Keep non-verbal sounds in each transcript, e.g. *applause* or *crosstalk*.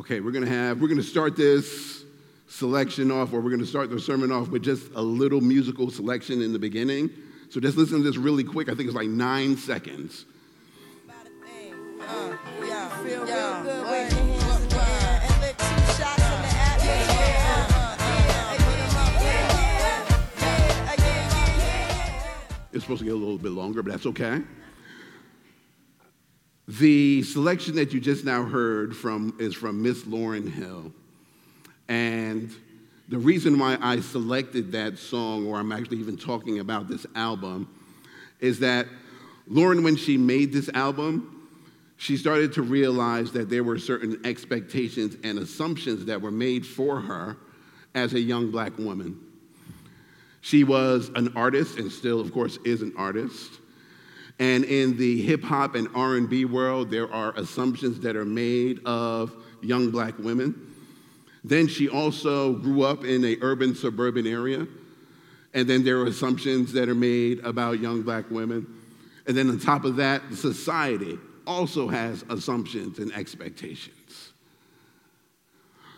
Okay, we're gonna have, we're gonna start this selection off, or we're gonna start the sermon off with just a little musical selection in the beginning. So just listen to this really quick. I think it's like nine seconds. It's supposed to get a little bit longer, but that's okay. The selection that you just now heard from is from Miss Lauryn Hill. And the reason why I selected that song, or I'm actually even talking about this album, is that Lauren, when she made this album, she started to realize that there were certain expectations and assumptions that were made for her as a young black woman. She was an artist and still, of course, is an artist. And in the hip hop and R&B world, there are assumptions that are made of young black women. Then she also grew up in a urban suburban area. And then there are assumptions that are made about young black women. And then on top of that, society also has assumptions and expectations.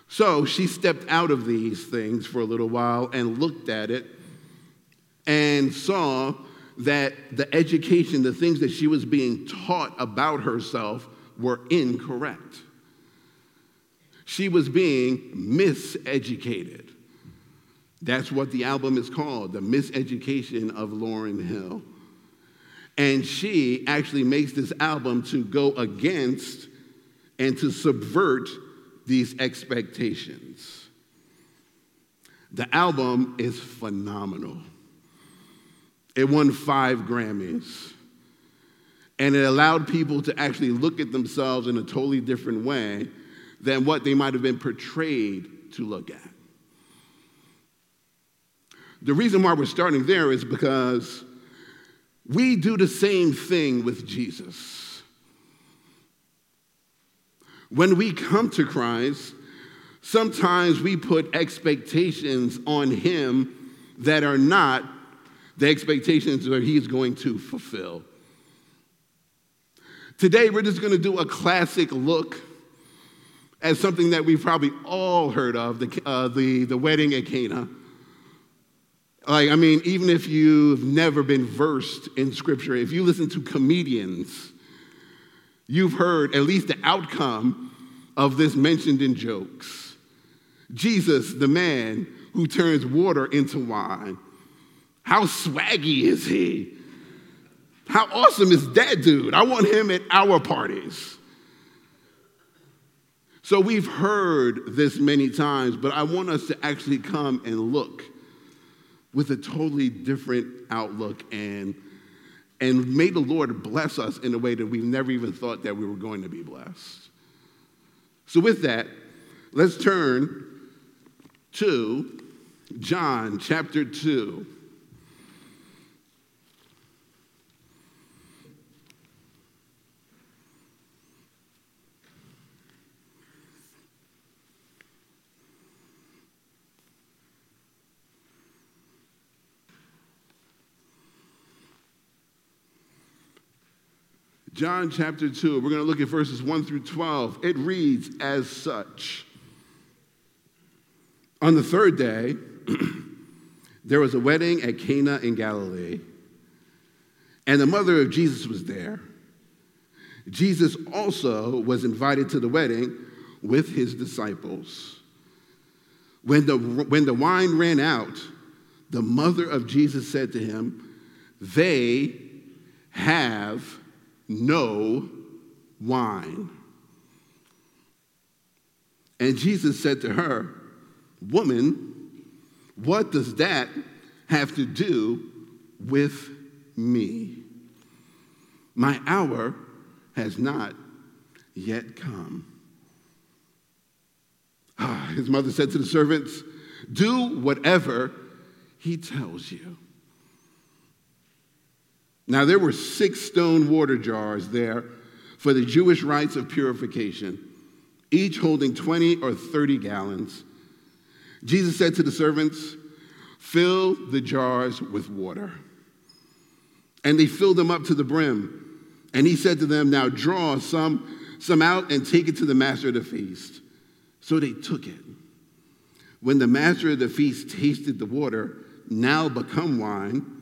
So she stepped out of these things for a little while and looked at it and saw that the education, the things that she was being taught about herself, were incorrect. She was being miseducated. That's what the album is called, The Miseducation of Lauryn Hill. And she actually makes this album to go against and to subvert these expectations. The album is phenomenal. It won five Grammys. And it allowed people to actually look at themselves in a totally different way than what they might have been portrayed to look at. The reason why we're starting there is because we do the same thing with Jesus. When we come to Christ, sometimes we put expectations on Him that are not the expectations that he's going to fulfill. Today, we're just going to do a classic look at something that we've probably all heard of the, uh, the, the wedding at Cana. Like, I mean, even if you've never been versed in scripture, if you listen to comedians, you've heard at least the outcome of this mentioned in jokes. Jesus, the man who turns water into wine. How swaggy is he? How awesome is that dude? I want him at our parties. So we've heard this many times, but I want us to actually come and look with a totally different outlook and and may the Lord bless us in a way that we've never even thought that we were going to be blessed. So with that, let's turn to John chapter 2. John chapter 2, we're going to look at verses 1 through 12. It reads as such On the third day, *clears throat* there was a wedding at Cana in Galilee, and the mother of Jesus was there. Jesus also was invited to the wedding with his disciples. When the, when the wine ran out, the mother of Jesus said to him, They have no wine. And Jesus said to her, Woman, what does that have to do with me? My hour has not yet come. Ah, his mother said to the servants, Do whatever he tells you. Now, there were six stone water jars there for the Jewish rites of purification, each holding 20 or 30 gallons. Jesus said to the servants, Fill the jars with water. And they filled them up to the brim. And he said to them, Now draw some, some out and take it to the master of the feast. So they took it. When the master of the feast tasted the water, now become wine,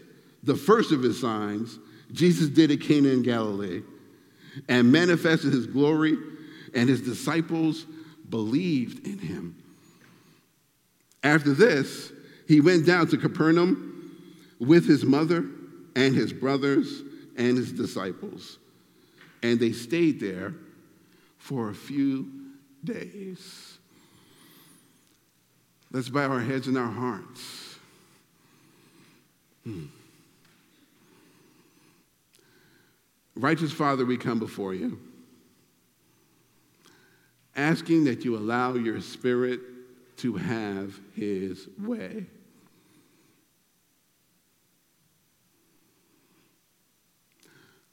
the first of his signs, Jesus did at Cana in Galilee and manifested his glory, and his disciples believed in him. After this, he went down to Capernaum with his mother and his brothers and his disciples. And they stayed there for a few days. Let's bow our heads and our hearts. Hmm. Righteous Father, we come before you, asking that you allow your Spirit to have his way.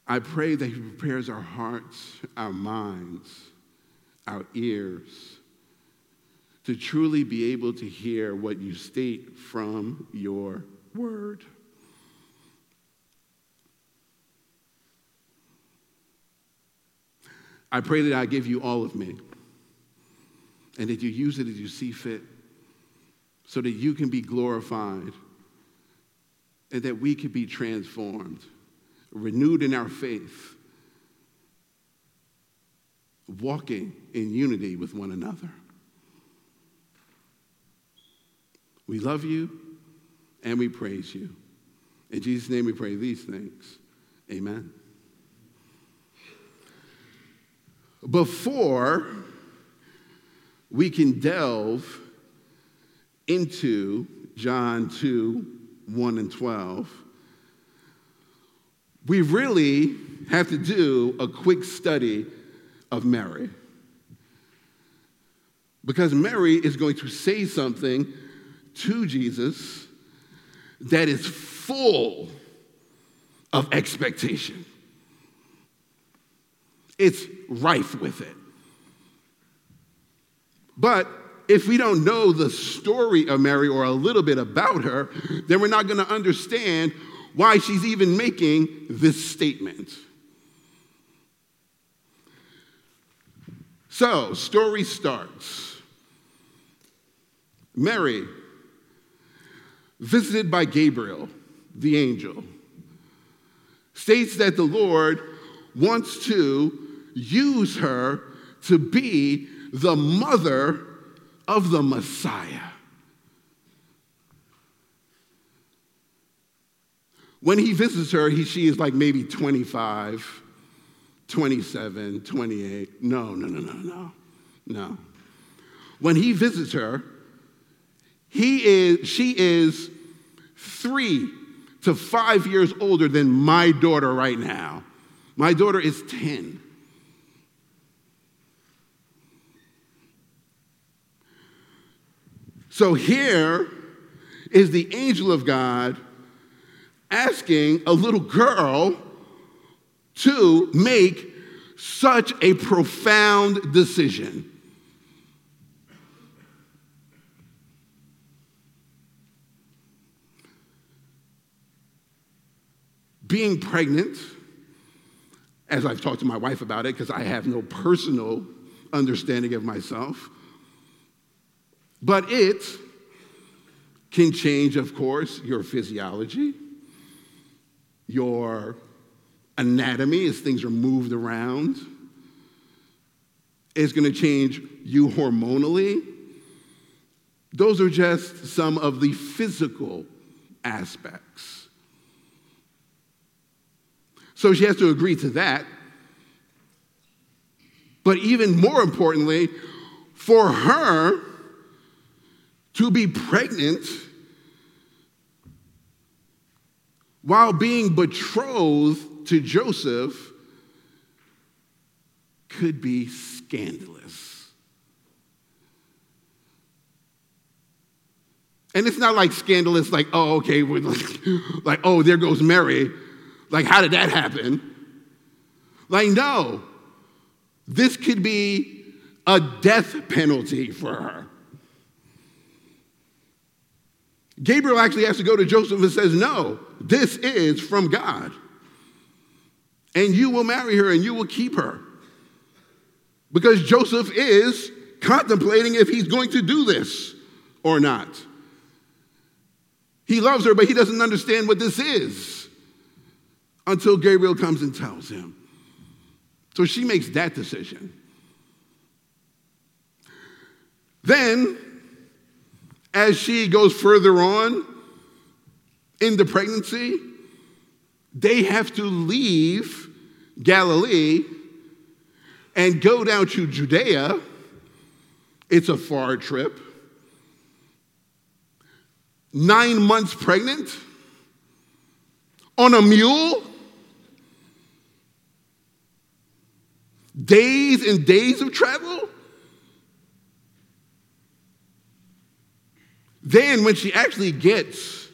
I pray that He prepares our hearts, our minds, our ears to truly be able to hear what you state from your word. I pray that I give you all of me and that you use it as you see fit so that you can be glorified and that we can be transformed renewed in our faith, walking in unity with one another. We love you and we praise you. In Jesus' name we pray these things. Amen. Before we can delve into John 2 1 and 12, we really have to do a quick study of Mary. Because Mary is going to say something to Jesus that is full of expectation. It's rife with it. But if we don't know the story of Mary or a little bit about her, then we're not going to understand why she's even making this statement. So, story starts. Mary, visited by Gabriel, the angel, states that the Lord wants to use her to be the mother of the Messiah. When he visits her, he, she is like maybe 25, 27, 28. No, no, no, no, no, no. When he visits her, he is, she is three to five years older than my daughter right now. My daughter is 10. So here is the angel of God asking a little girl to make such a profound decision. Being pregnant, as I've talked to my wife about it, because I have no personal understanding of myself, but it can change, of course, your physiology your anatomy as things are moved around. It's going to change you hormonally. Those are just some of the physical aspects. So she has to agree to that. But even more importantly, for her to be pregnant while being betrothed to Joseph could be scandalous. And it's not like scandalous, like, oh, okay, like, *laughs* like, oh, there goes Mary. Like, how did that happen? Like, no, this could be a death penalty for her. Gabriel actually has to go to Joseph and says, No, this is from God. And you will marry her and you will keep her. Because Joseph is contemplating if he's going to do this or not. He loves her, but he doesn't understand what this is until Gabriel comes and tells him. So she makes that decision. Then, as she goes further on in the pregnancy, they have to leave Galilee and go down to Judea. It's a far trip. Nine months pregnant on a mule. Days and days of travel. Then, when she actually gets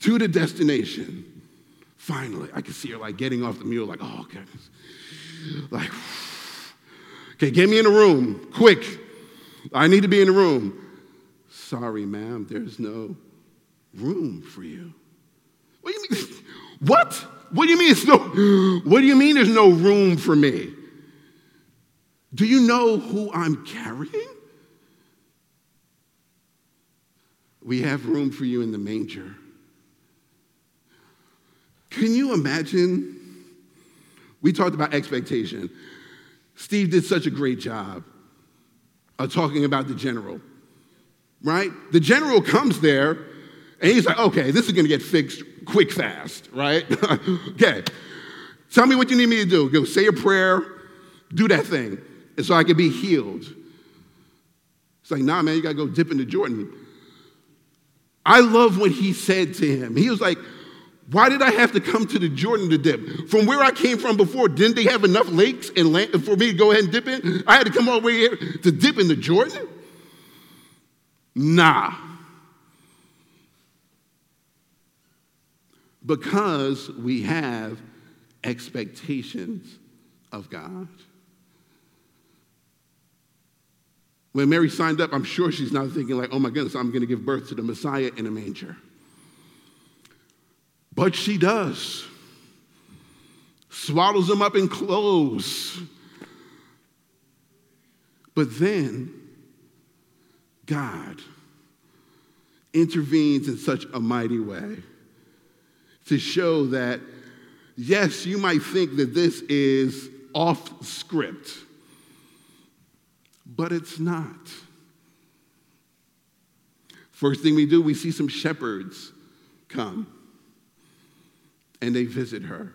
to the destination, finally, I can see her like getting off the mule, like, oh, okay. Like, *sighs* okay, get me in a room, quick. I need to be in a room. Sorry, ma'am, there's no room for you. What do you mean? *laughs* What? What do you mean it's no What do you mean there's no room for me? Do you know who I'm carrying? We have room for you in the manger. Can you imagine? We talked about expectation. Steve did such a great job of talking about the general, right? The general comes there and he's like, okay, this is gonna get fixed quick, fast, right? *laughs* okay, tell me what you need me to do. Go say a prayer, do that thing, and so I can be healed. It's like, nah, man, you gotta go dip into Jordan. I love what he said to him. He was like, why did I have to come to the Jordan to dip? From where I came from before, didn't they have enough lakes and land for me to go ahead and dip in? I had to come all the way here to dip in the Jordan? Nah. Because we have expectations of God. When Mary signed up, I'm sure she's not thinking, like, oh my goodness, I'm going to give birth to the Messiah in a manger. But she does. Swaddles him up in clothes. But then, God intervenes in such a mighty way to show that, yes, you might think that this is off script but it's not. First thing we do, we see some shepherds come and they visit her.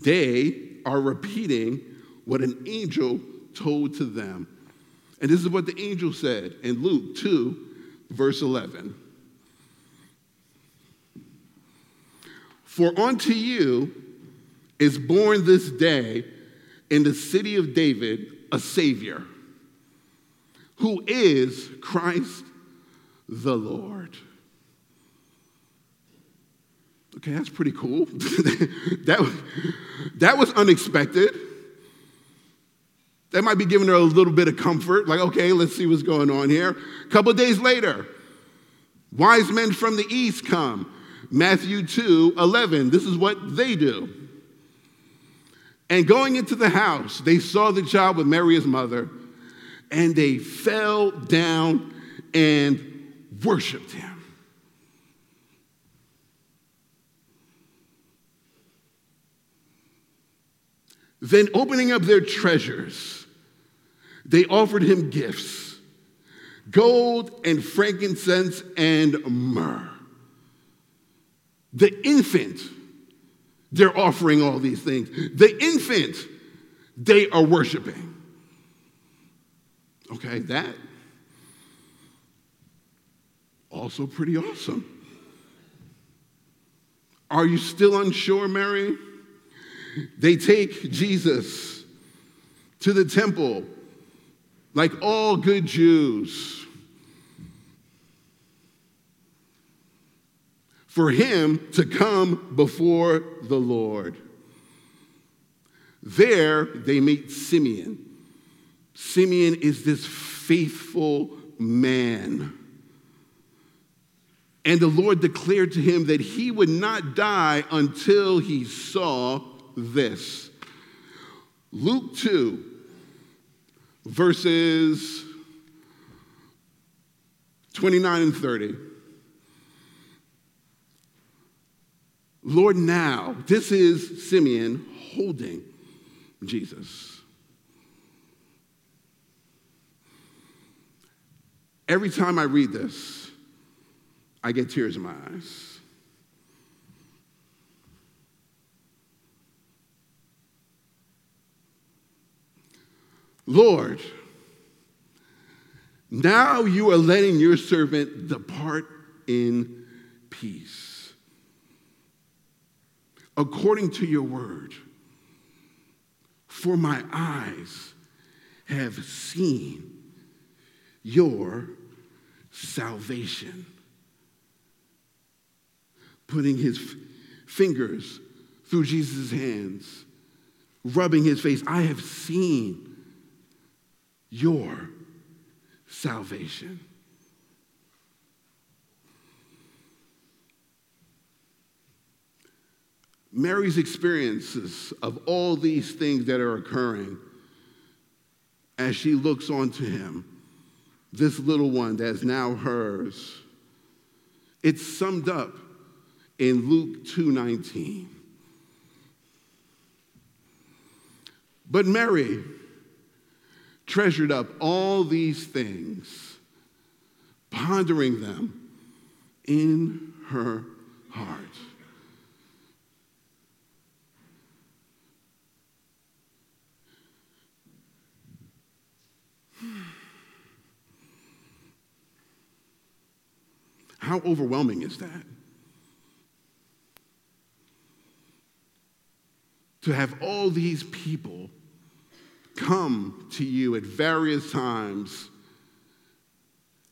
They are repeating what an angel told to them. And this is what the angel said in Luke 2, verse 11. For unto you is born this day in the city of David a Savior who is Christ the Lord. Okay, that's pretty cool. *laughs* that, that was unexpected. That might be giving her a little bit of comfort, like, okay, let's see what's going on here. A couple days later, wise men from the east come. Matthew 2 11. This is what they do. And going into the house, they saw the child with Mary, his mother and they fell down and worshiped him. Then, opening up their treasures, they offered him gifts gold and frankincense and myrrh. The infant, they're offering all these things. The infant, they are worshiping. Okay, that also pretty awesome. Are you still unsure, Mary? They take Jesus to the temple like all good Jews. For him to come before the Lord. There they meet Simeon. Simeon is this faithful man. And the Lord declared to him that he would not die until he saw this. Luke 2, verses 29 and 30. Lord, now, this is Simeon holding Jesus. Every time I read this, I get tears in my eyes. Lord, now you are letting your servant depart in peace, according to your word. For my eyes have seen your salvation. Putting his fingers through Jesus' hands, rubbing his face. I have seen your salvation. Mary's experiences of all these things that are occurring as she looks onto him, this little one that's now hers, it's summed up in Luke 2:19. But Mary treasured up all these things, pondering them in her heart. How overwhelming is that? To have all these people come to you at various times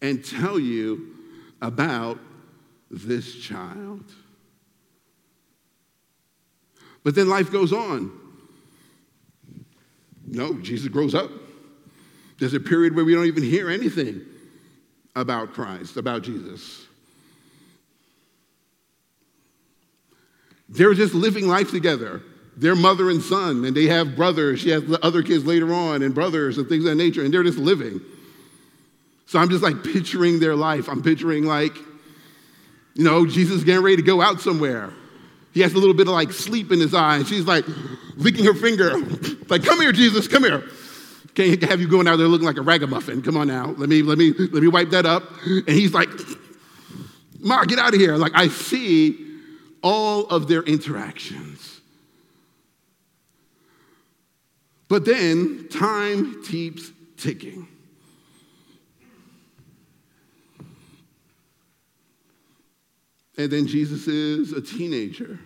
and tell you about this child. But then life goes on. No, Jesus grows up. There's a period where we don't even hear anything about Christ, about Jesus. They're just living life together. They're mother and son, and they have brothers. She has other kids later on, and brothers and things of that nature, and they're just living. So I'm just like picturing their life. I'm picturing like, you know, Jesus getting ready to go out somewhere. He has a little bit of like sleep in his eye, and she's like licking her finger, *laughs* like, "Come here, Jesus, come here." Can't have you going out there looking like a ragamuffin. Come on now, let me let me let me wipe that up. And he's like, "Ma, get out of here!" Like I see all of their interactions. But then time keeps ticking. And then Jesus is a teenager.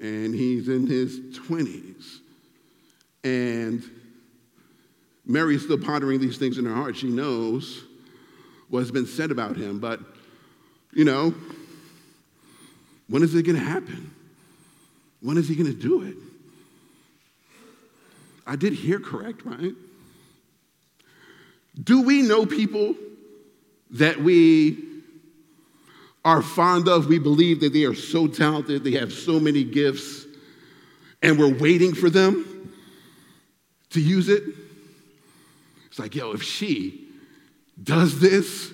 And he's in his 20s. And Mary's still pondering these things in her heart. She knows what's been said about him. But, you know, when is it going to happen? When is he going to do it? I did hear correct, right? Do we know people that we are fond of? We believe that they are so talented, they have so many gifts, and we're waiting for them to use it? It's like, yo, if she does this,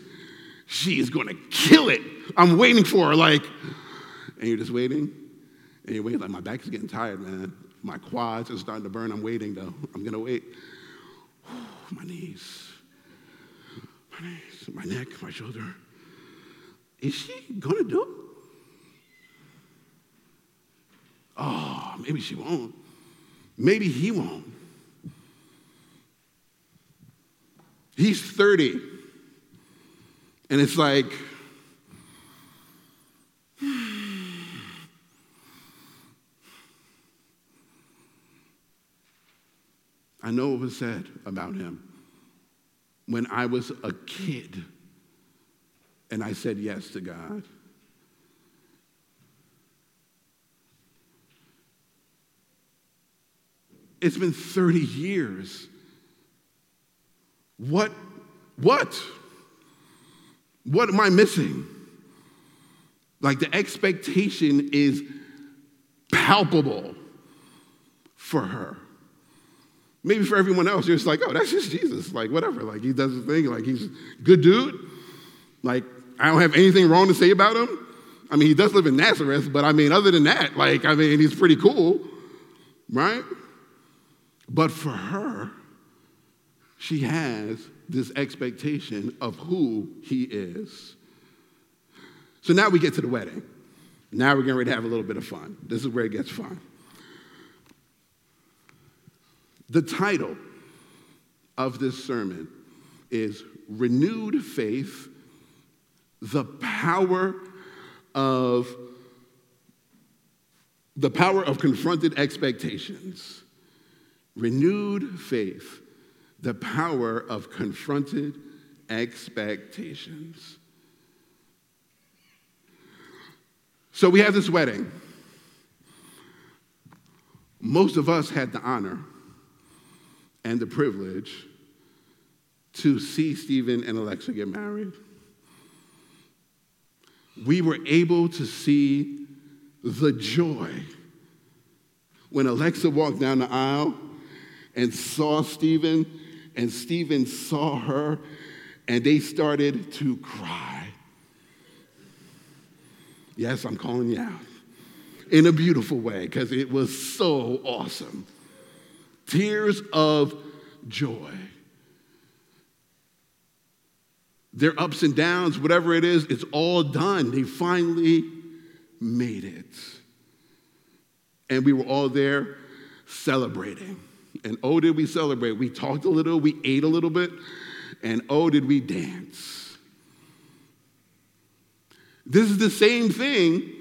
she is going to kill it. I'm waiting for her. Like, and you're just waiting, and you're waiting, like, my back is getting tired, man. My quads are starting to burn. I'm waiting, though. I'm going to wait. *sighs* my knees, my knees, my neck, my shoulder. Is she going to do it? Oh, maybe she won't. Maybe he won't. He's 30. And it's like, know what was said about him when I was a kid. and I said yes to God. It's been 30 years. What, what? What am I missing? Like the expectation is palpable for her. Maybe for everyone else, you're just like, oh, that's just Jesus. Like, whatever. Like, he does his thing. Like, he's a good dude. Like, I don't have anything wrong to say about him. I mean, he does live in Nazareth, but I mean, other than that, like, I mean, he's pretty cool, right? But for her, she has this expectation of who he is. So now we get to the wedding. Now we're getting ready to have a little bit of fun. This is where it gets fun. The title of this sermon is Renewed Faith, the power of the power of confronted expectations. Renewed faith, the power of confronted expectations. So we have this wedding. Most of us had the honor and the privilege to see Stephen and Alexa get married. We were able to see the joy when Alexa walked down the aisle and saw Stephen, and Stephen saw her, and they started to cry. Yes, I'm calling you out in a beautiful way because it was so awesome. Tears of joy. Their ups and downs, whatever it is, it's all done. They finally made it. And we were all there celebrating. And oh, did we celebrate? We talked a little, we ate a little bit, and oh, did we dance. This is the same thing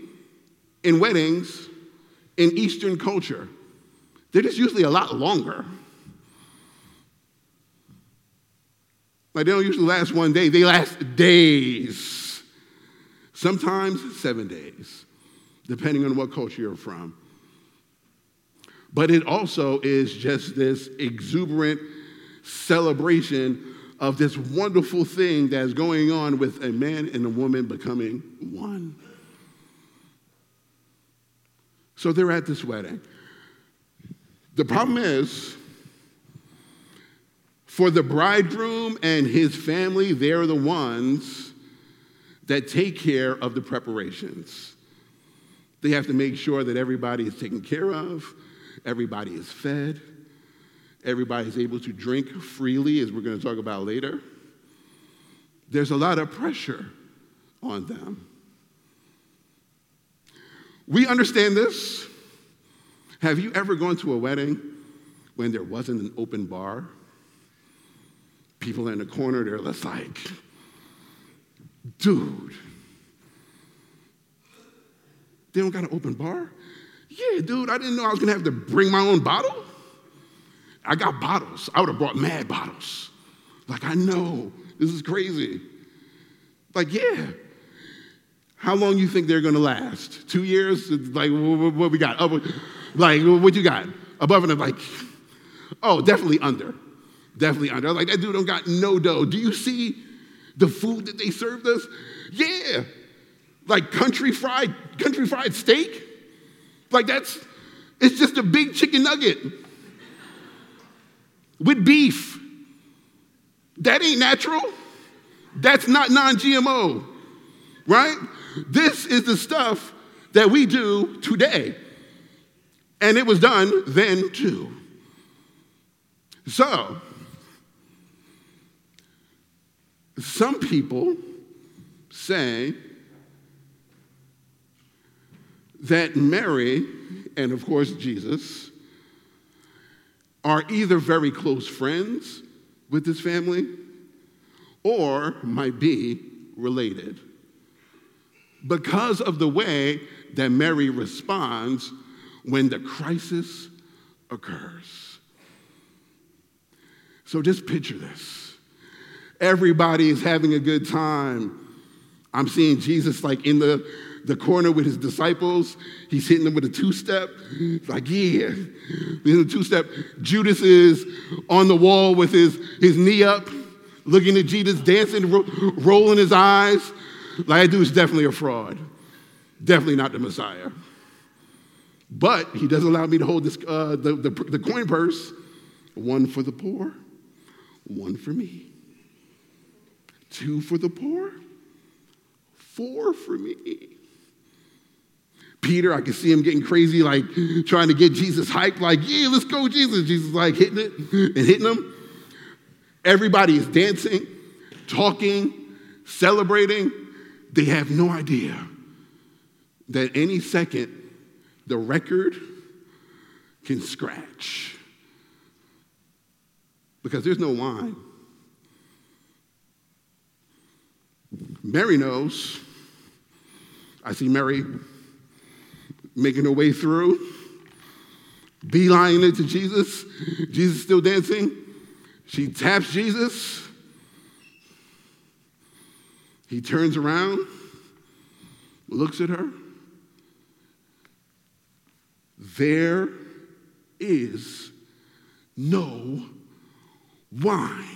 in weddings in Eastern culture. They're just usually a lot longer. Like they don't usually last one day, they last days. Sometimes seven days, depending on what culture you're from. But it also is just this exuberant celebration of this wonderful thing that's going on with a man and a woman becoming one. So they're at this wedding. The problem is, for the bridegroom and his family, they're the ones that take care of the preparations. They have to make sure that everybody is taken care of, Everybody is fed. Everybody is able to drink freely, as we're going to talk about later. There's a lot of pressure on them. We understand this. Have you ever gone to a wedding when there wasn't an open bar? People in the corner, they're just like, dude, they don't got an open bar? Yeah, dude, I didn't know I was gonna have to bring my own bottle. I got bottles. I would have brought mad bottles. Like, I know, this is crazy. Like, yeah. How long you think they're gonna last? Two years? Like, what, what we got? Like, what you got? Above and like, oh, definitely under. Definitely under. Like, that dude don't got no dough. Do you see the food that they served us? Yeah. Like country fried, country fried steak like that's, it's just a big chicken nugget with beef. That ain't natural. That's not non GMO, right? This is the stuff that we do today. And it was done then too. So, some people say that Mary and, of course, Jesus are either very close friends with this family or might be related because of the way that Mary responds when the crisis occurs. So just picture this. Everybody is having a good time I'm seeing Jesus like in the, the corner with his disciples. He's hitting them with a two step. Like, yeah. In a two step. Judas is on the wall with his, his knee up, looking at Jesus, dancing, ro- rolling his eyes. Like, that dude's definitely a fraud. Definitely not the Messiah. But he doesn't allow me to hold this, uh, the, the, the coin purse. One for the poor, one for me. Two for the poor, four for me. Peter, I can see him getting crazy, like trying to get Jesus hyped, like, yeah, let's go, Jesus. Jesus, like hitting it and hitting him. Everybody is dancing, talking, celebrating. They have no idea that any second the record can scratch because there's no wine. Mary knows. I see Mary making her way through, beelining it to Jesus. Jesus still dancing. She taps Jesus. He turns around, looks at her. There is no wine.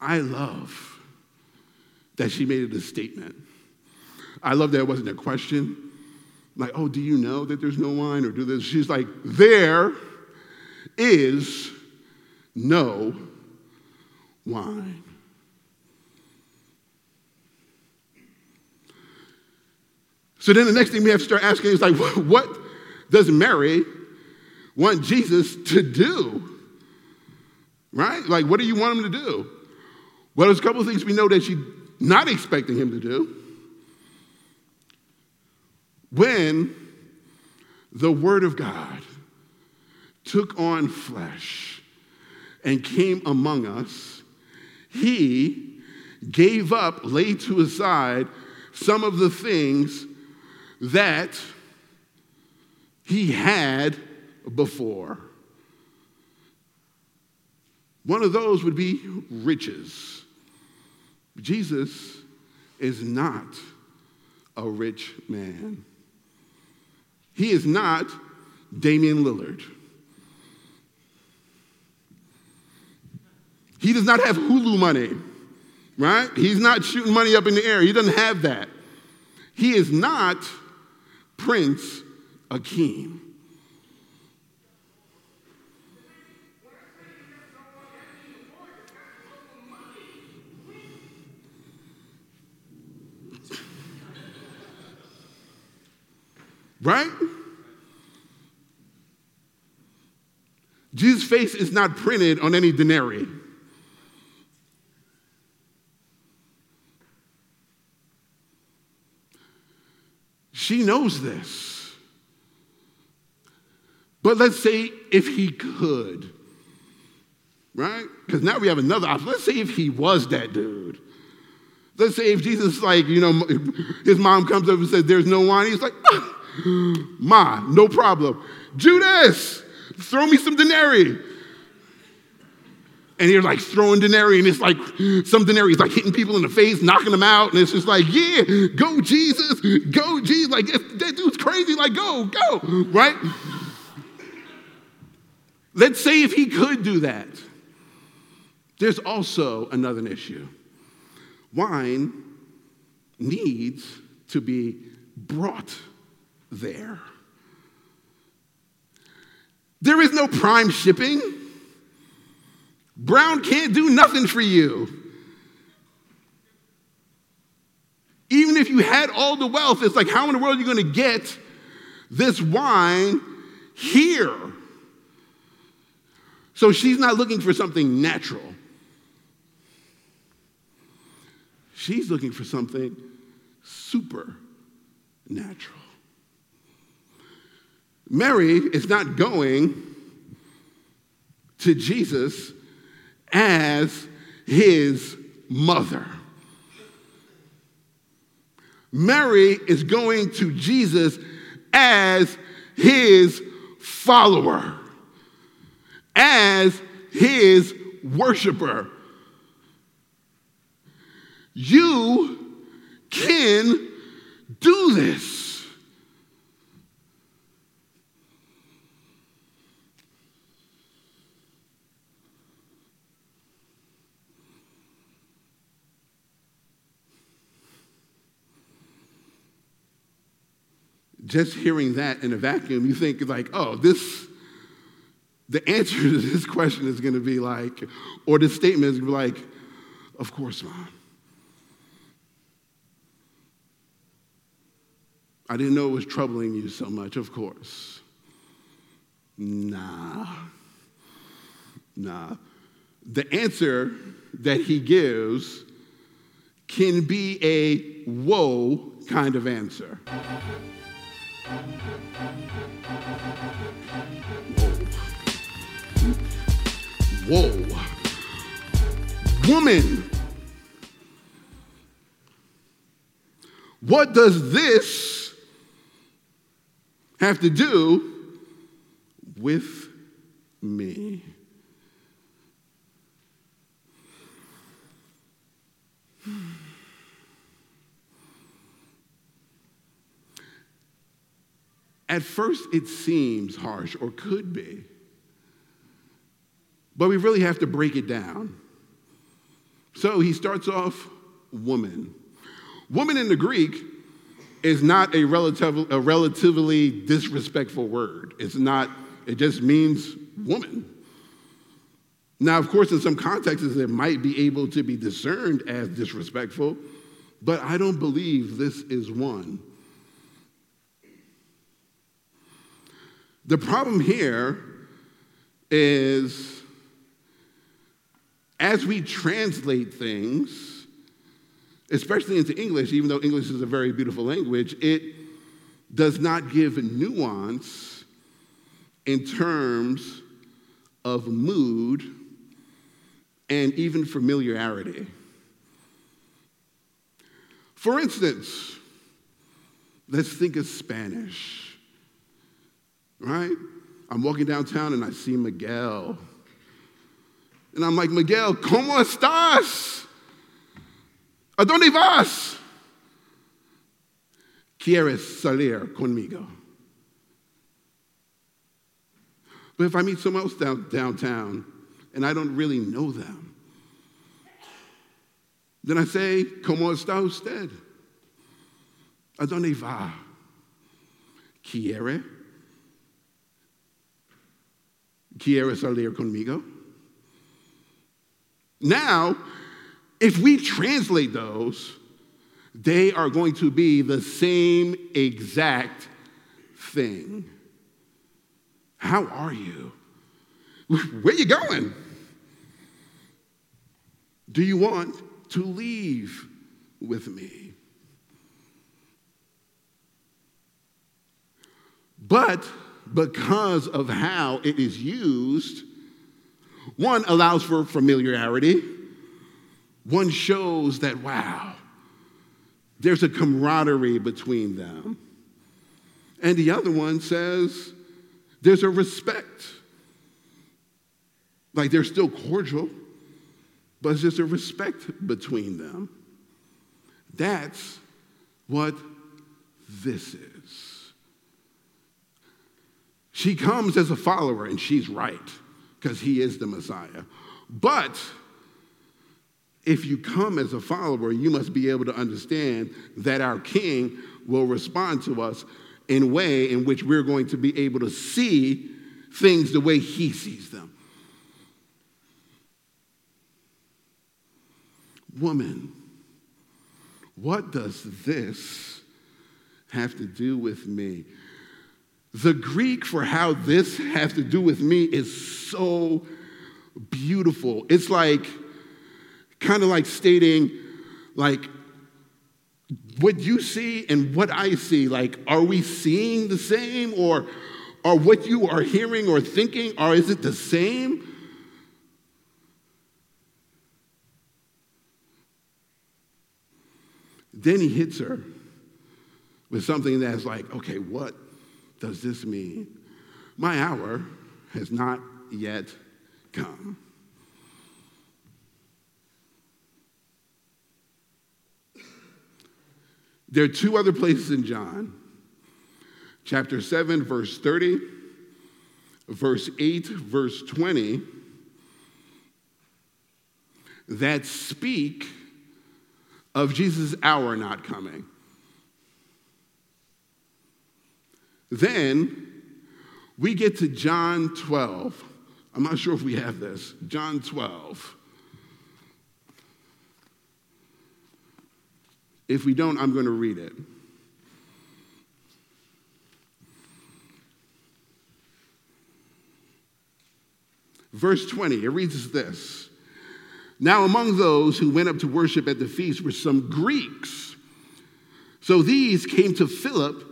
I love that she made it a statement. I love that it wasn't a question. Like, oh, do you know that there's no wine or do this? She's like, there is no wine. So then the next thing we have to start asking is like, *laughs* what does Mary want Jesus to do? Right? Like, what do you want him to do? Well, there's a couple of things we know that she's not expecting him to do. When the Word of God took on flesh and came among us, he gave up, laid to his side some of the things that he had before. One of those would be riches. Jesus is not a rich man. He is not Damian Lillard. He does not have Hulu money, right? He's not shooting money up in the air. He doesn't have that. He is not Prince Akeem. Right? Jesus' face is not printed on any denarii. She knows this. But let's say if he could, right? Because now we have another option. Let's say if he was that dude. Let's say if Jesus, like, you know, his mom comes up and says, There's no wine. He's like, ah, Ma, no problem. Judas, throw me some denarii. And you're like throwing denarii, and it's like some denarii is like hitting people in the face, knocking them out, and it's just like, yeah, go Jesus, go Jesus. Like if that dude's crazy, like go, go, right? Let's say if he could do that. There's also another issue. Wine needs to be brought there. There is no prime shipping. Brown can't do nothing for you. Even if you had all the wealth, it's like, how in the world are you going to get this wine here? So she's not looking for something natural. She's looking for something supernatural. Mary is not going to Jesus as his mother. Mary is going to Jesus as his follower, as his worshiper. You can do this. Just hearing that in a vacuum, you think like, oh, this, the answer to this question is going to be like, or this statement is going to be like, of course, mom. I didn't know it was troubling you so much, of course. Nah. Nah. The answer that he gives can be a whoa kind of answer. Whoa. Whoa. Woman. What does this have to do with me? At first, it seems harsh, or could be. But we really have to break it down. So he starts off woman. Woman in the Greek is not a, relative, a relatively disrespectful word. It's not, it just means woman. Now, of course, in some contexts, it might be able to be discerned as disrespectful, but I don't believe this is one. The problem here is as we translate things, especially into English, even though English is a very beautiful language, it does not give nuance in terms of mood and even familiarity. For instance, let's think of Spanish right? I'm walking downtown and I see Miguel. And I'm like, Miguel, ¿cómo estás? ¿A dónde vas? ¿Quieres salir conmigo? But if I meet someone else down, downtown and I don't really know them, then I say, ¿Cómo está usted? ¿A dónde va? ¿Quiere ¿Quieres salir conmigo? Now, if we translate those, they are going to be the same exact thing. How are you? Where are you going? Do you want to leave with me? But because of how it is used, one allows for familiarity, one shows that, wow, there's a camaraderie between them. And the other one says there's a respect. Like they're still cordial, but just a respect between them. That's what this is. She comes as a follower, and she's right, because he is the Messiah. But if you come as a follower, you must be able to understand that our King will respond to us in a way in which we're going to be able to see things the way he sees them. Woman, what does this have to do with me? The Greek for how this has to do with me is so beautiful. It's like, kind of like stating, like, what you see and what I see, like, are we seeing the same? Or are what you are hearing or thinking, or is it the same? Then he hits her with something that's like, okay, what does this mean? My hour has not yet come. There are two other places in John chapter 7, verse 30, verse 8, verse 20, that speak of Jesus' hour not coming. Then we get to John 12. I'm not sure if we have this. John 12. If we don't, I'm going to read it. Verse 20, it reads this Now, among those who went up to worship at the feast were some Greeks. So these came to Philip,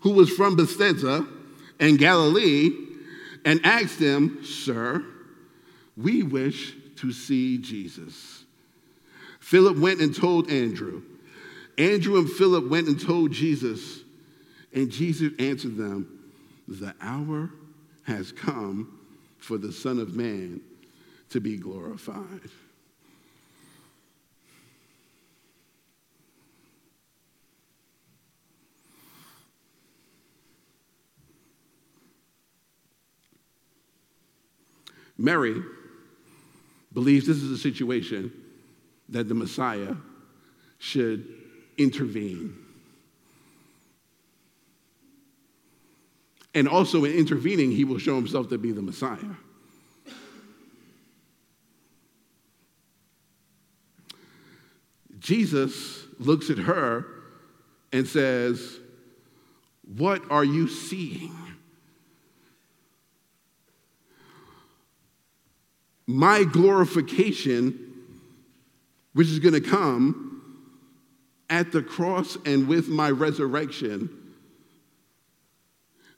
who was from Bethsaida and Galilee, and asked him, Sir, we wish to see Jesus. Philip went and told Andrew. Andrew and Philip went and told Jesus, and Jesus answered them, The hour has come for the Son of Man to be glorified. Mary believes this is a situation that the Messiah should intervene. And also, in intervening, he will show himself to be the Messiah. Jesus looks at her and says, What are you seeing? My glorification, which is going to come at the cross and with my resurrection,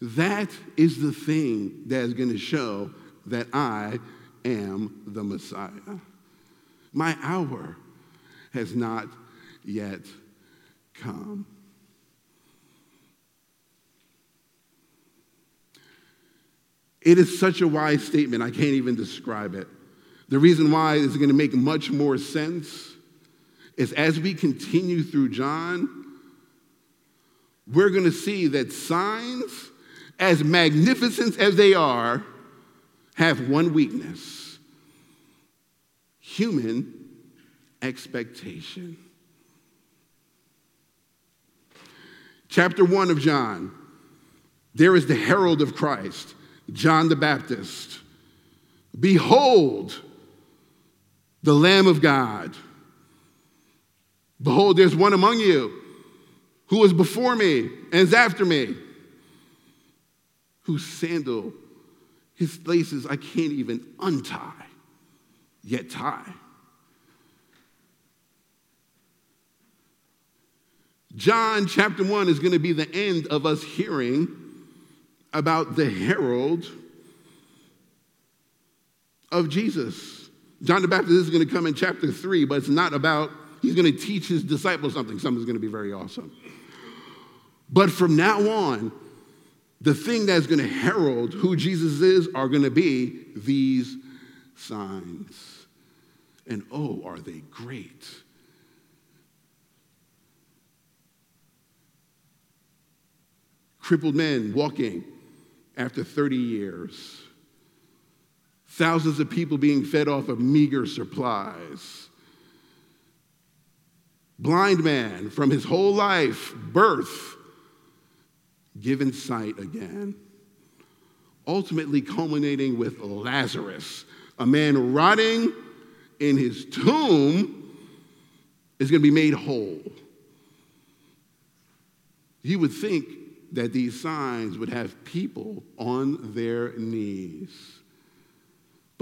that is the thing that is going to show that I am the Messiah. My hour has not yet come. It is such a wise statement, I can't even describe it. The reason why is going to make much more sense is as we continue through John, we're going to see that signs, as magnificent as they are, have one weakness human expectation. Chapter 1 of John, there is the herald of Christ, John the Baptist. Behold, the Lamb of God Behold, there's one among you who is before me and is after me, whose sandal, his laces I can't even untie, yet tie. John chapter 1 is going to be the end of us hearing about the herald of Jesus. John the Baptist is going to come in chapter 3, but it's not about He's going to teach his disciples something. Something's going to be very awesome. But from now on, the thing that's going to herald who Jesus is are going to be these signs. And oh, are they great! Crippled men walking after 30 years. Thousands of people being fed off of meager supplies blind man from his whole life, birth, given sight again. Ultimately, culminating with Lazarus, a man rotting in his tomb, is going to be made whole. You would think that these signs would have people on their knees,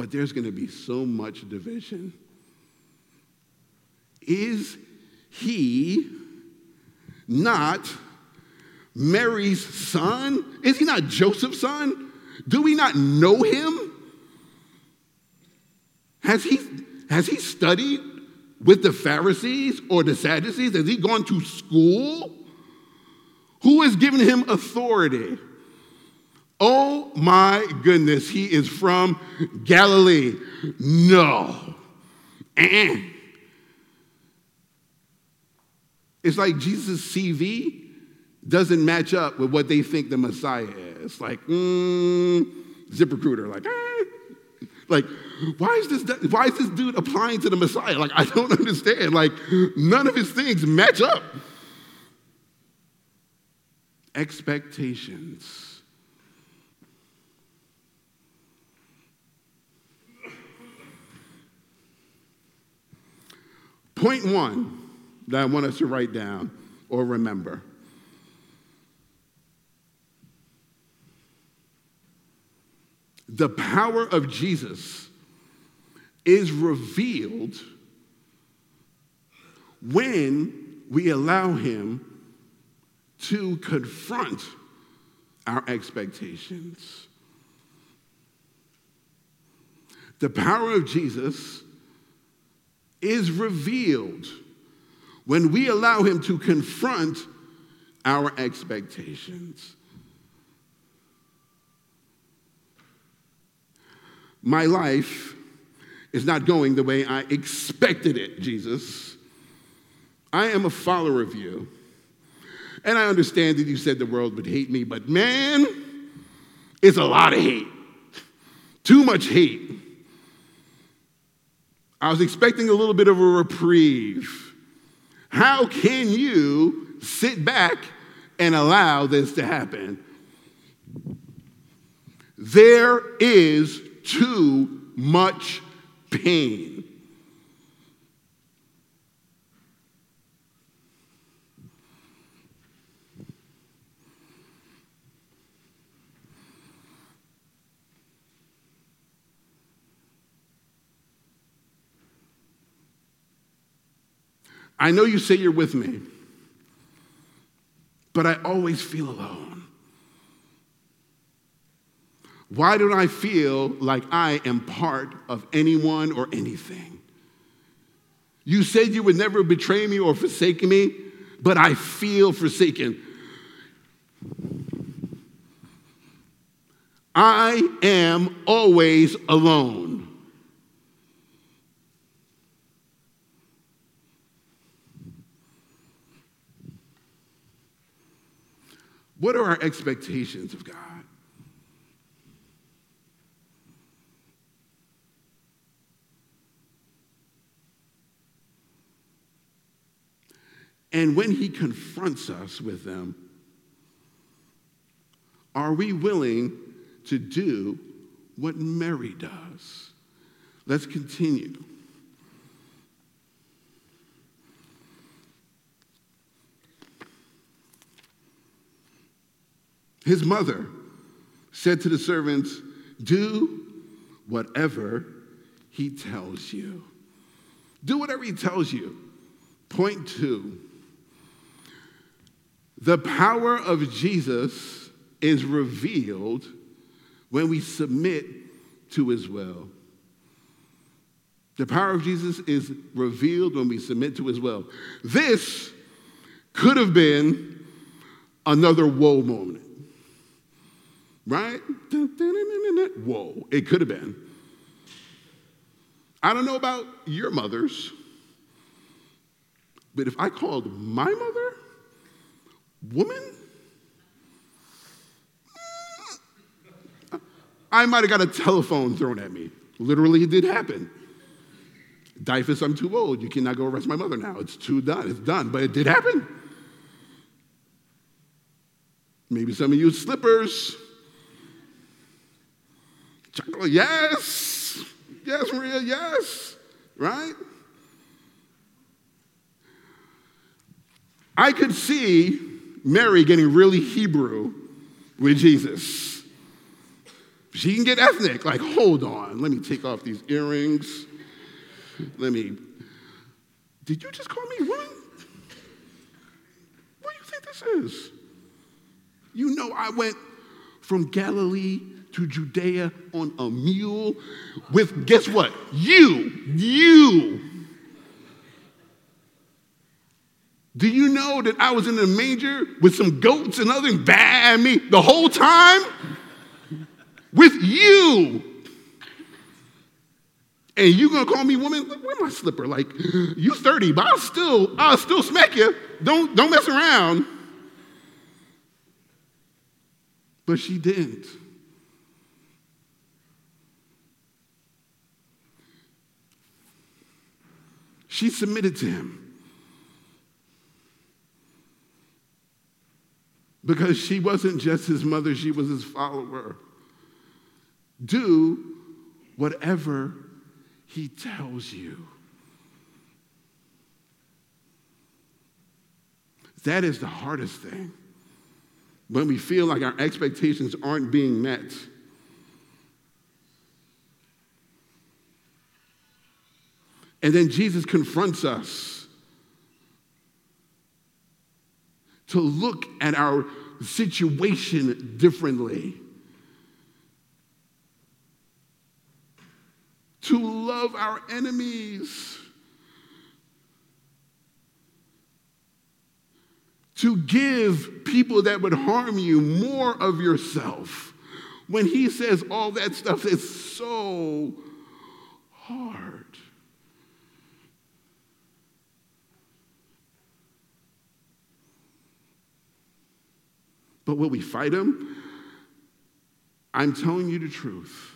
but there's going to be so much division. Is he not Mary's son? Is he not Joseph's son? Do we not know him? Has he, has he studied with the Pharisees or the Sadducees? Has he gone to school? Who has given him authority? Oh my goodness, he is from Galilee. No. It's like Jesus' CV doesn't match up with what they think the Messiah is. Like, mm, ZipRecruiter, like, eh. like, why is this why is this dude applying to the Messiah? Like, I don't *laughs* understand. Like, none of his things match up. Expectations. Point one that I want us to write down or remember. The power of Jesus is revealed when we allow Him to confront our expectations. The power of Jesus is revealed when we allow Him to confront our expectations. My life is not going the way I expected it, Jesus. I am a follower of you. And I understand that you said the world would hate me, but man, it's a lot of hate. Too much hate. I was expecting a little bit of a reprieve. How can you sit back and allow this to happen? There is too much pain. I know you say you're with me, but I always feel alone. Why don't I feel like I am part of anyone or anything? You said you would never betray me or forsake me, but I feel forsaken. I am always alone. What are our expectations of God? And when he confronts us with them, are we willing to do what Mary does? Let's continue. His mother said to the servants, Do whatever he tells you. Do whatever he tells you. Point two the power of Jesus is revealed when we submit to his will. The power of Jesus is revealed when we submit to his will. This could have been another woe moment right? Whoa, it could have been. I don't know about your mothers, but if I called my mother woman, I might have got a telephone thrown at me. Literally, it did happen. DYFS, I'm too old. You cannot go arrest my mother now. It's too done. It's done. But it did happen. Maybe some of you slippers. Chocolate, yes. Yes, Maria, yes. Right? I could see Mary getting really Hebrew with Jesus. She can get ethnic, like, hold on, let me take off these earrings. Let me. Did you just call me woman? What do you think this is? You know, I went from Galilee to Judea on a mule with, guess what? You, you. Do you know that I was in the manger with some goats and other bad me the whole time? with you. And you gonna call me woman? Where my slipper? Like, you 30, but I'll still, I'll still smack you. Don't, don't mess around. But she didn't. She submitted to him. Because she wasn't just his mother, she was his follower. Do whatever he tells you. That is the hardest thing. When we feel like our expectations aren't being met. And then Jesus confronts us to look at our situation differently. To love our enemies. To give people that would harm you more of yourself. When he says all that stuff is so hard. But will we fight him? I'm telling you the truth.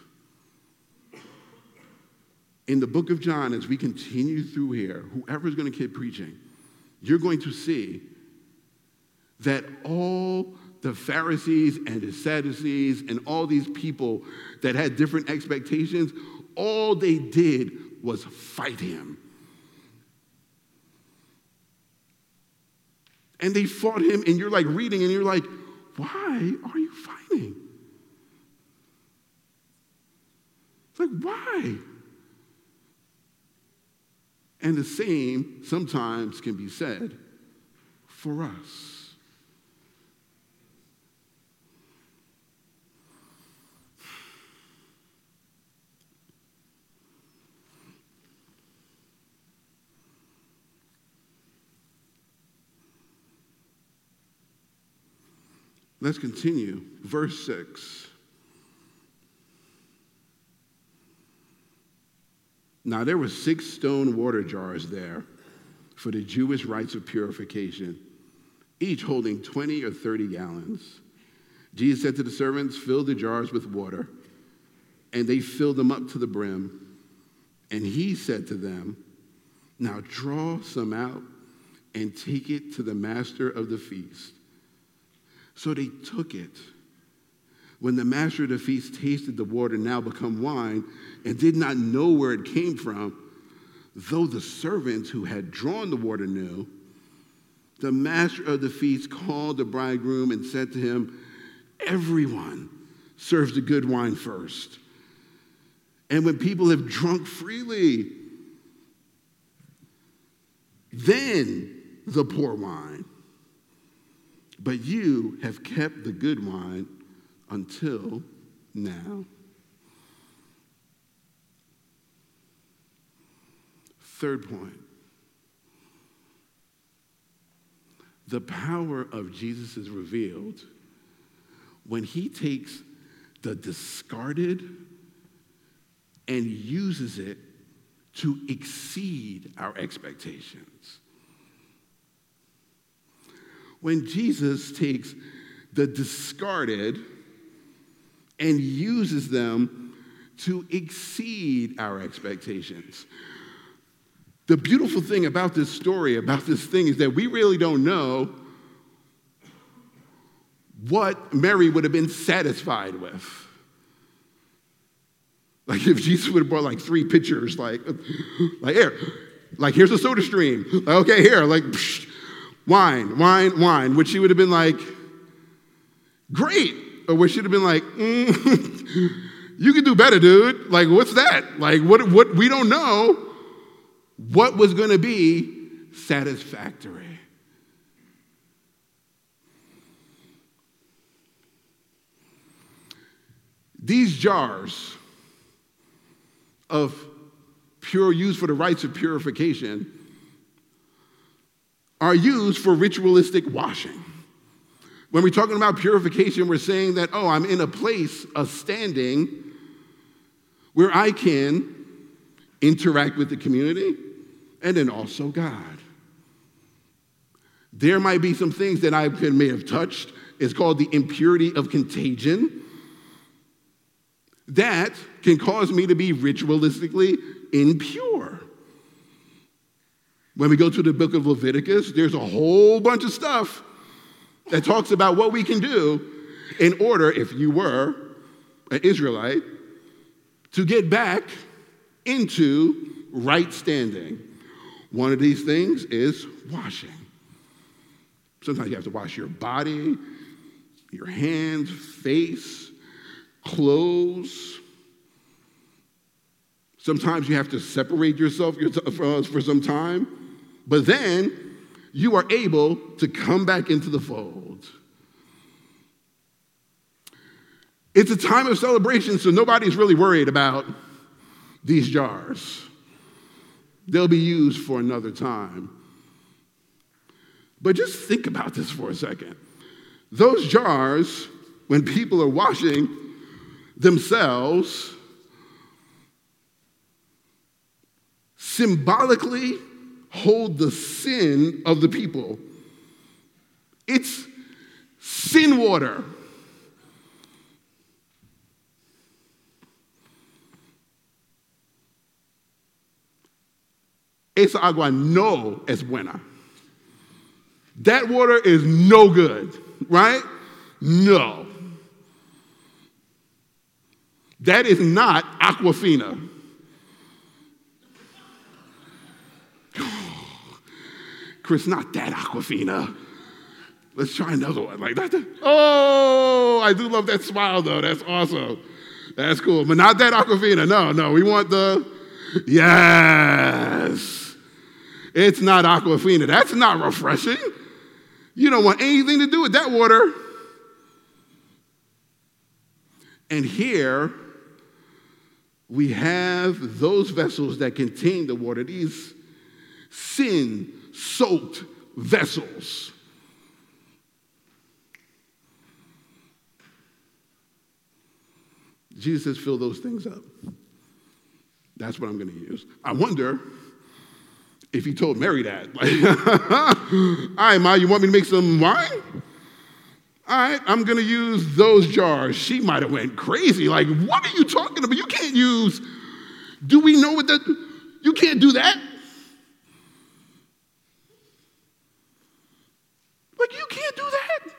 In the book of John, as we continue through here, whoever's going to keep preaching, you're going to see that all the Pharisees and the Sadducees and all these people that had different expectations, all they did was fight him. And they fought him, and you're like reading, and you're like, why are you fighting? It's like, why? And the same sometimes can be said for us. Let's continue. Verse 6. Now there were six stone water jars there for the Jewish rites of purification, each holding 20 or 30 gallons. Jesus said to the servants, Fill the jars with water. And they filled them up to the brim. And he said to them, Now draw some out and take it to the master of the feast. So they took it. When the master of the feast tasted the water now become wine and did not know where it came from, though the servants who had drawn the water knew, the master of the feast called the bridegroom and said to him, Everyone serves the good wine first. And when people have drunk freely, then the poor wine. But you have kept the good wine until now. Third point the power of Jesus is revealed when he takes the discarded and uses it to exceed our expectations when Jesus takes the discarded and uses them to exceed our expectations. The beautiful thing about this story, about this thing, is that we really don't know what Mary would have been satisfied with. Like if Jesus would have brought like three pitchers, like, like here, like here's a SodaStream. Like, okay, here, like psh, wine, wine, wine, which she would have been like, great. Or which she'd have been like, mm, *laughs* you can do better, dude. Like, what's that? Like, what, what we don't know what was going to be satisfactory. These jars of pure use for the rites of purification are used for ritualistic washing. When we're talking about purification, we're saying that, oh, I'm in a place, a standing, where I can interact with the community and then also God. There might be some things that I may have touched. It's called the impurity of contagion. That can cause me to be ritualistically impure. When we go to the book of Leviticus, there's a whole bunch of stuff that talks about what we can do in order, if you were an Israelite, to get back into right standing. One of these things is washing. Sometimes you have to wash your body, your hands, face, clothes. Sometimes you have to separate yourself uh, for some time, but then you are able to come back into the fold. It's a time of celebration, so nobody's really worried about these jars. They'll be used for another time. But just think about this for a second. Those jars, when people are washing themselves, symbolically hold the sin of the people. It's sin water. Esa agua no es buena. That water is no good, right? No. That is not aquafina. Chris, not that Aquafina. Let's try another one. Like that. Oh, I do love that smile though. That's awesome. That's cool. But not that Aquafina. No, no. We want the yes. It's not Aquafina. That's not refreshing. You don't want anything to do with that water. And here we have those vessels that contain the water, these sin soaked vessels. Jesus says, fill those things up. That's what I'm going to use. I wonder if he told Mary that. Like, *laughs* all right, Ma, you want me to make some wine? All right, I'm going to use those jars. She might have went crazy. Like, what are you talking about? You can't use. Do we know what that? You can't do that. Like, you can't do that.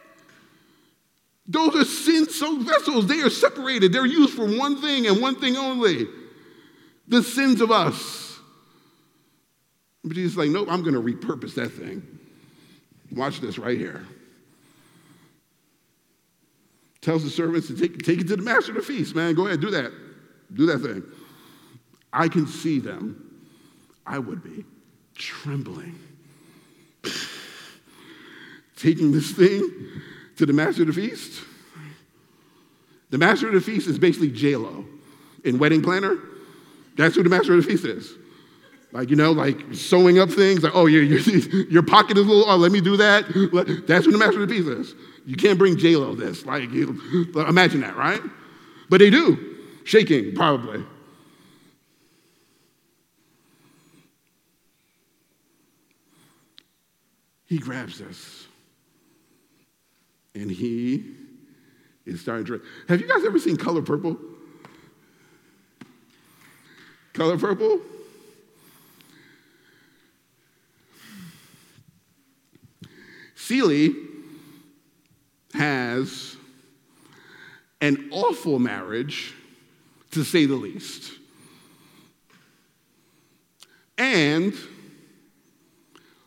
Those are sin soaked vessels. They are separated, they're used for one thing and one thing only the sins of us. But Jesus like, nope, I'm going to repurpose that thing. Watch this right here. Tells the servants to take, take it to the master of the feast, man. Go ahead, do that. Do that thing. I can see them. I would be trembling *sighs* taking this thing to the master of the feast. The master of the feast is basically J-Lo in Wedding Planner. That's who the master of the feast is. Like, you know, like sewing up things, like, oh, your, your, *laughs* your pocket is a little, oh, let me do that. That's who the master of the feast is. You can't bring J-Lo this. Like, you, imagine that, right? But they do. Shaking, probably. He grabs this and he is starting to. Have you guys ever seen Color Purple? Color Purple? Celie has an awful marriage, to say the least. And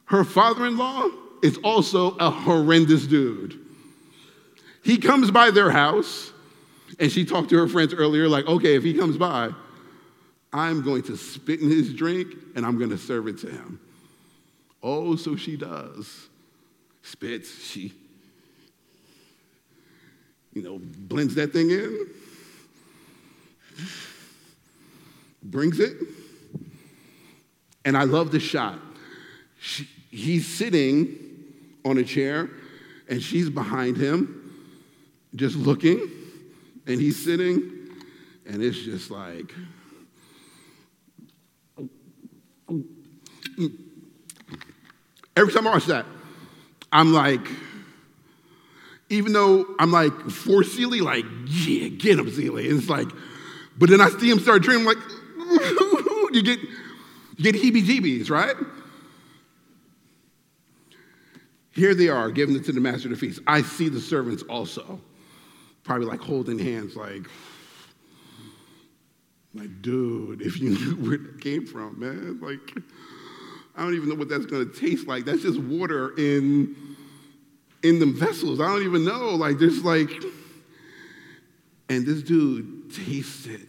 her father in law is also a horrendous dude. He comes by their house, and she talked to her friends earlier, like, okay, if he comes by, I'm going to spit in his drink and I'm going to serve it to him. Oh, so she does. Spits, she, you know, blends that thing in, brings it, and I love the shot. She, he's sitting on a chair and she's behind him, just looking, and he's sitting, and it's just like, every time I watch that, I'm like, even though I'm like for Celie, like, yeah, get him, Celie. And it's like, but then I see him start dreaming, like, *laughs* you get, you get heebie jeebies, right? Here they are, giving it to the master of the feast. I see the servants also, probably like holding hands, like, like, dude, if you *laughs* knew where that came from, man, like, I don't even know what that's to taste like. That's just water in in them vessels. I don't even know. Like, there's like, and this dude tastes it.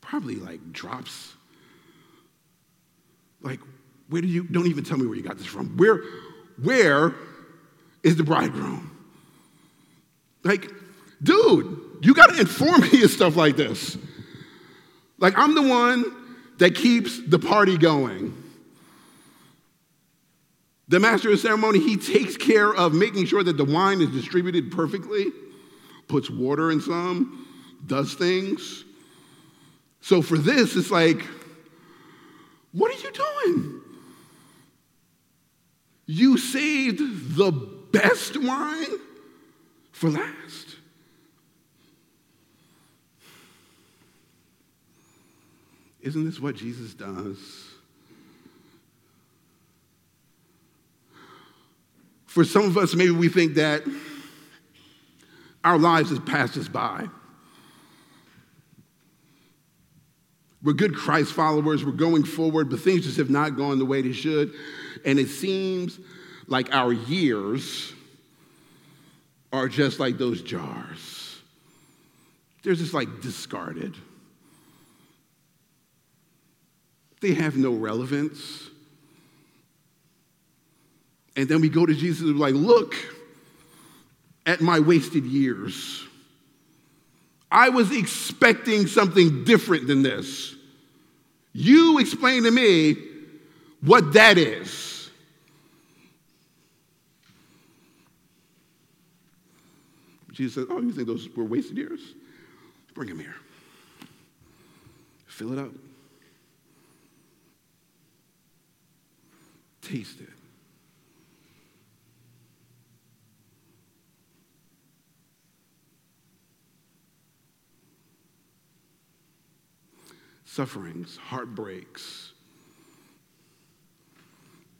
Probably like drops. Like, where do you, don't even tell me where you got this from. Where, where is the bridegroom? Like, dude, you got to inform *laughs* me of stuff like this. Like, I'm the one that keeps the party going. The master of ceremony, he takes care of making sure that the wine is distributed perfectly, puts water in some, does things. So for this, it's like, what are you doing? You saved the best wine for last. Isn't this what Jesus does? For some of us, maybe we think that our lives has passed us by. We're good Christ followers, we're going forward, but things just have not gone the way they should. And it seems like our years are just like those jars. They're just like discarded. They have no relevance. And then we go to Jesus and we're like, look at my wasted years. I was expecting something different than this. You explain to me what that is. Jesus said, Oh, you think those were wasted years? Bring them here. Fill it up. Taste it. sufferings, heartbreaks,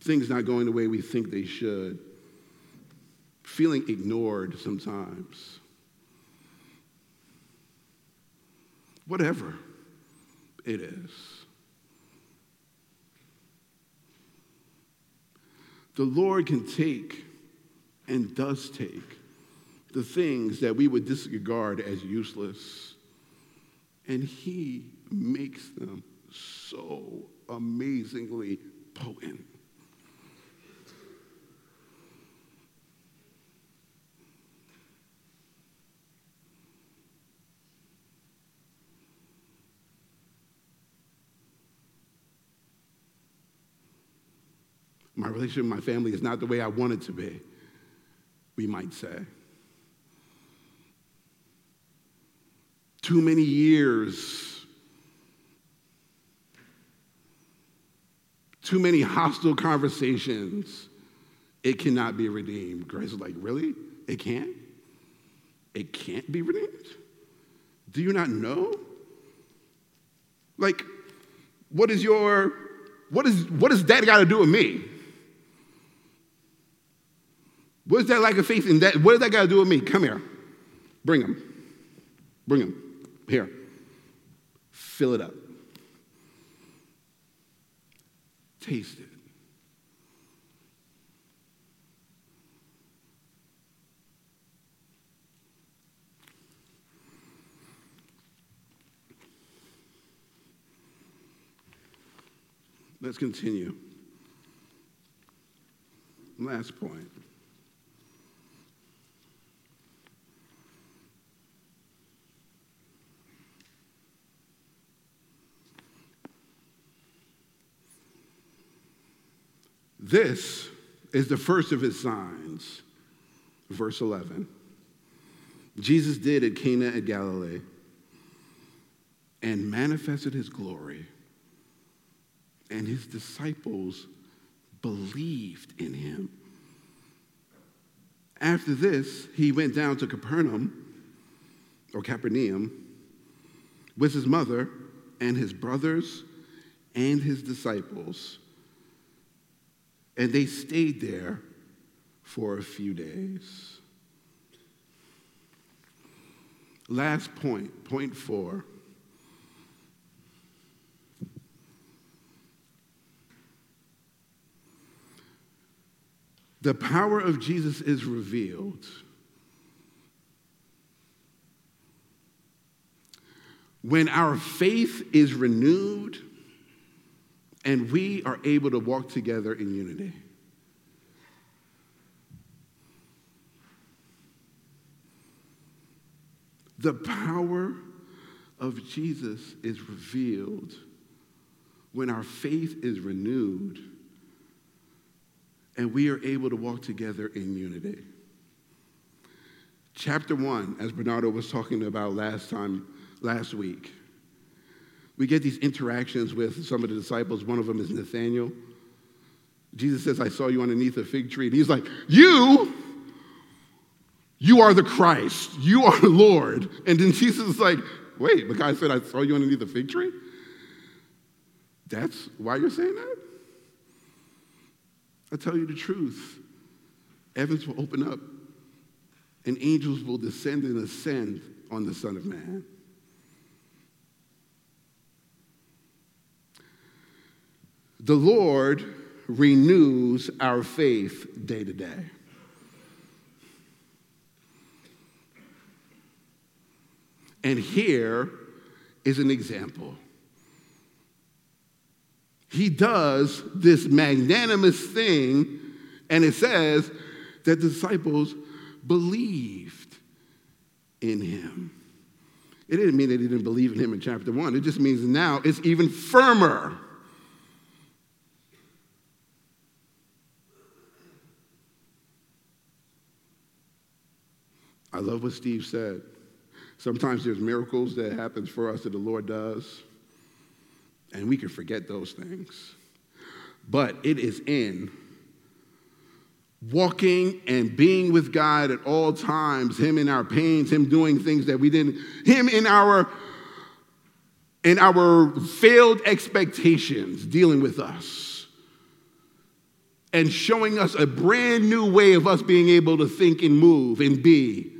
things not going the way we think they should, feeling ignored sometimes. Whatever it is. The Lord can take and does take the things that we would disregard as useless, and He makes them so amazingly potent. My relationship with my family is not the way I want it to be, we might say. Too many years too many hostile conversations, it cannot be redeemed. Grace is like, really? It can't? It can't be redeemed? Do you not know? Like, what is your, what is, what does that got to do with me? What is that lack of faith in that? What does that got to do with me? Come here. Bring him. Bring him. Here. Fill it up. Taste it. Let's continue. Last point. This is the first of his signs. Verse 11. Jesus did at Cana at Galilee and manifested his glory, and his disciples believed in him. After this, he went down to Capernaum, or Capernaum, with his mother and his brothers and his disciples. And they stayed there for a few days. Last point, point four. The power of Jesus is revealed. When our faith is renewed and we are able to walk together in unity. The power of Jesus is revealed when our faith is renewed and we are able to walk together in unity. Chapter one, as Bernardo was talking about last time, last week, we get these interactions with some of the disciples. One of them is Nathaniel. Jesus says, I saw you underneath a fig tree. And he's like, You, you are the Christ. You are the Lord. And then Jesus is like, Wait, the guy said, I saw you underneath a fig tree? That's why you're saying that? I tell you the truth. Heavens will open up, and angels will descend and ascend on the Son of Man. The Lord renews our faith day to day. And here is an example. He does this magnanimous thing, and it says that the disciples believed in him. It didn't mean they didn't believe in him in chapter one, it just means now it's even firmer. I love what Steve said. Sometimes there's miracles that happens for us that the Lord does, and we can forget those things. But it is in walking and being with God at all times, Him in our pains, Him doing things that we didn't, Him in our in our failed expectations, dealing with us. And showing us a brand new way of us being able to think and move and be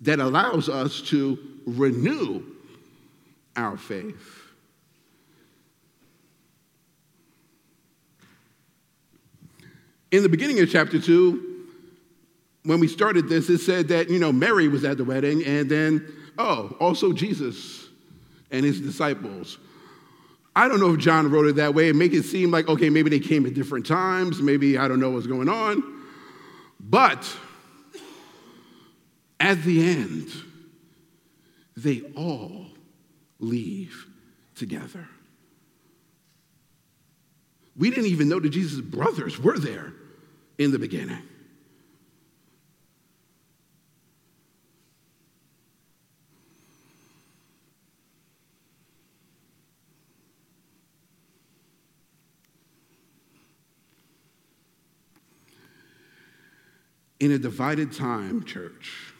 that allows us to renew our faith. In the beginning of chapter 2, when we started this, it said that, you know, Mary was at the wedding, and then, oh, also Jesus and his disciples. I don't know if John wrote it that way make it seem like, okay, maybe they came at different times, maybe I don't know what's going on. But at the end, they all leave together. We didn't even know that Jesus' brothers were there in the beginning. In a divided time, church,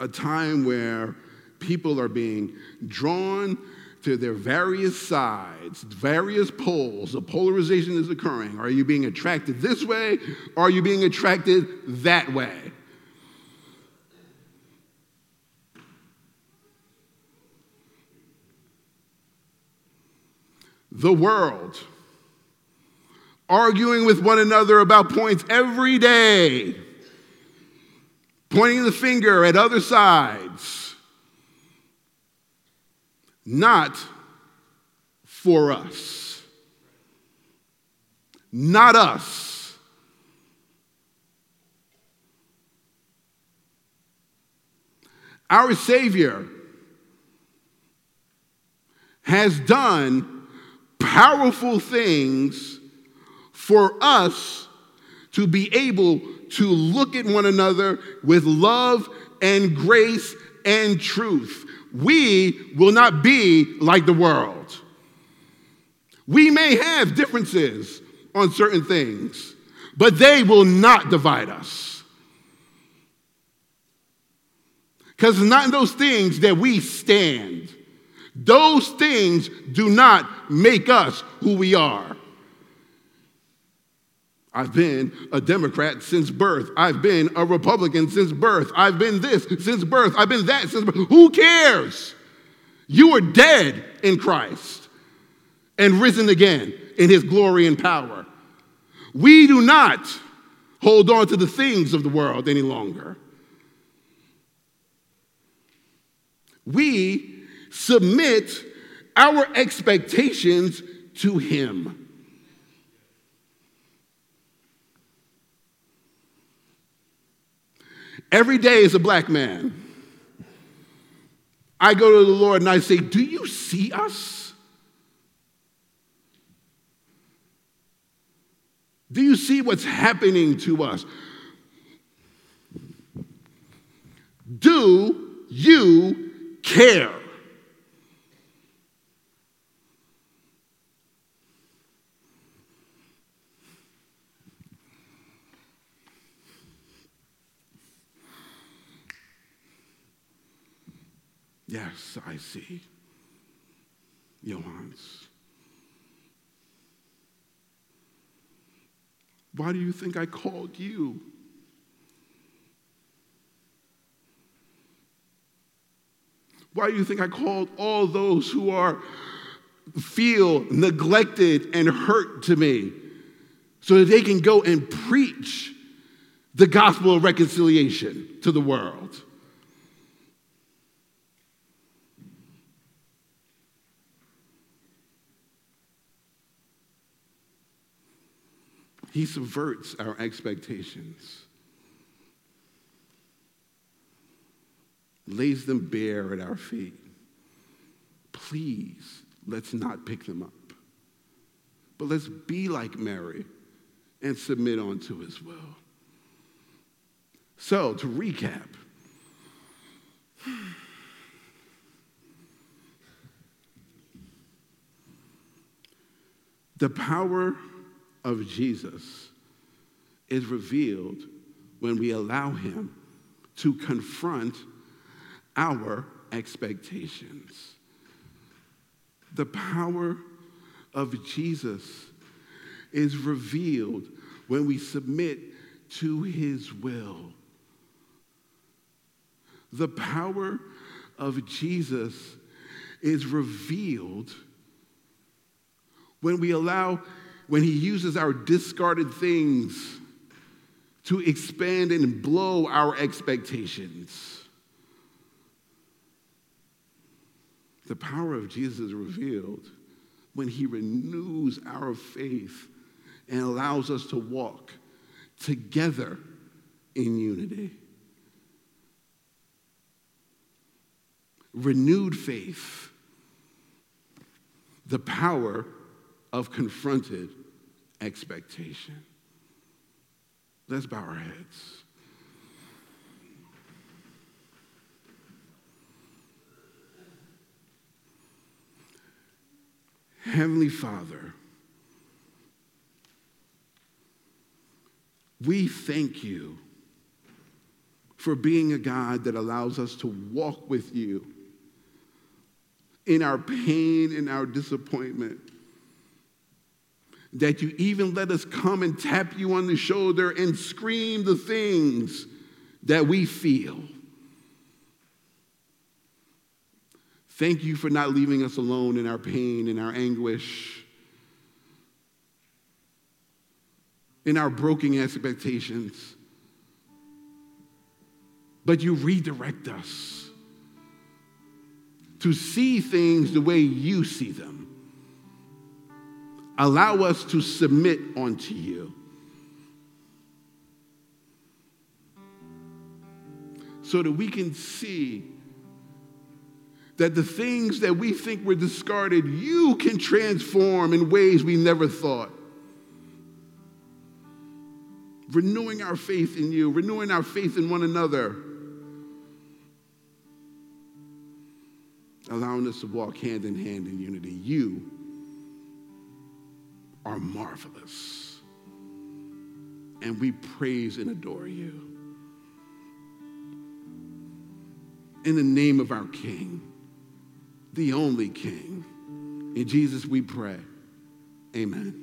a time where people are being drawn to their various sides, various poles. A polarization is occurring. Are you being attracted this way? Or are you being attracted that way? The world arguing with one another about points every day pointing the finger at other sides, not for us. Not us. Our Savior has done powerful things for us to be able to look at one another with love and grace and truth. We will not be like the world. We may have differences on certain things, but they will not divide us. Because it's not in those things that we stand. Those things do not make us who we are. I've been a Democrat since birth. I've been a Republican since birth. I've been this since birth. I've been that since birth. Who cares? You are dead in Christ and risen again in his glory and power. We do not hold on to the things of the world any longer. We submit our expectations to him. Every day as a black man, I go to the Lord and I say, Do you see us? Do you see what's happening to us? Do you care? Yes, I see. Johannes. Why do you think I called you? Why do you think I called all those who are feel neglected and hurt to me so that they can go and preach the gospel of reconciliation to the world? He subverts our expectations, lays them bare at our feet. Please, let's not pick them up. But let's be like Mary and submit unto his will. So, to recap, *sighs* the power of Jesus is revealed when we allow Him to confront our expectations. The power of Jesus is revealed when we submit to His will. The power of Jesus is revealed when we allow when he uses our discarded things to expand and blow our expectations. The power of Jesus is revealed when he renews our faith and allows us to walk together in unity. Renewed faith, the power of confronted expectation. Let's bow our heads. Heavenly Father, we thank you for being a God that allows us to walk with you in our pain and our disappointment that you even let us come and tap you on the shoulder and scream the things that we feel. Thank you for not leaving us alone in our pain, in our anguish, in our broken expectations. But you redirect us to see things the way you see them. Allow us to submit unto you. So that we can see that the things that we think were discarded, you can transform in ways we never thought. renewing our faith in you, renewing our faith in one another, allowing us to walk hand in hand in unity. You are marvelous. And we praise and adore you. In the name of our King, the only King, in Jesus we pray. Amen.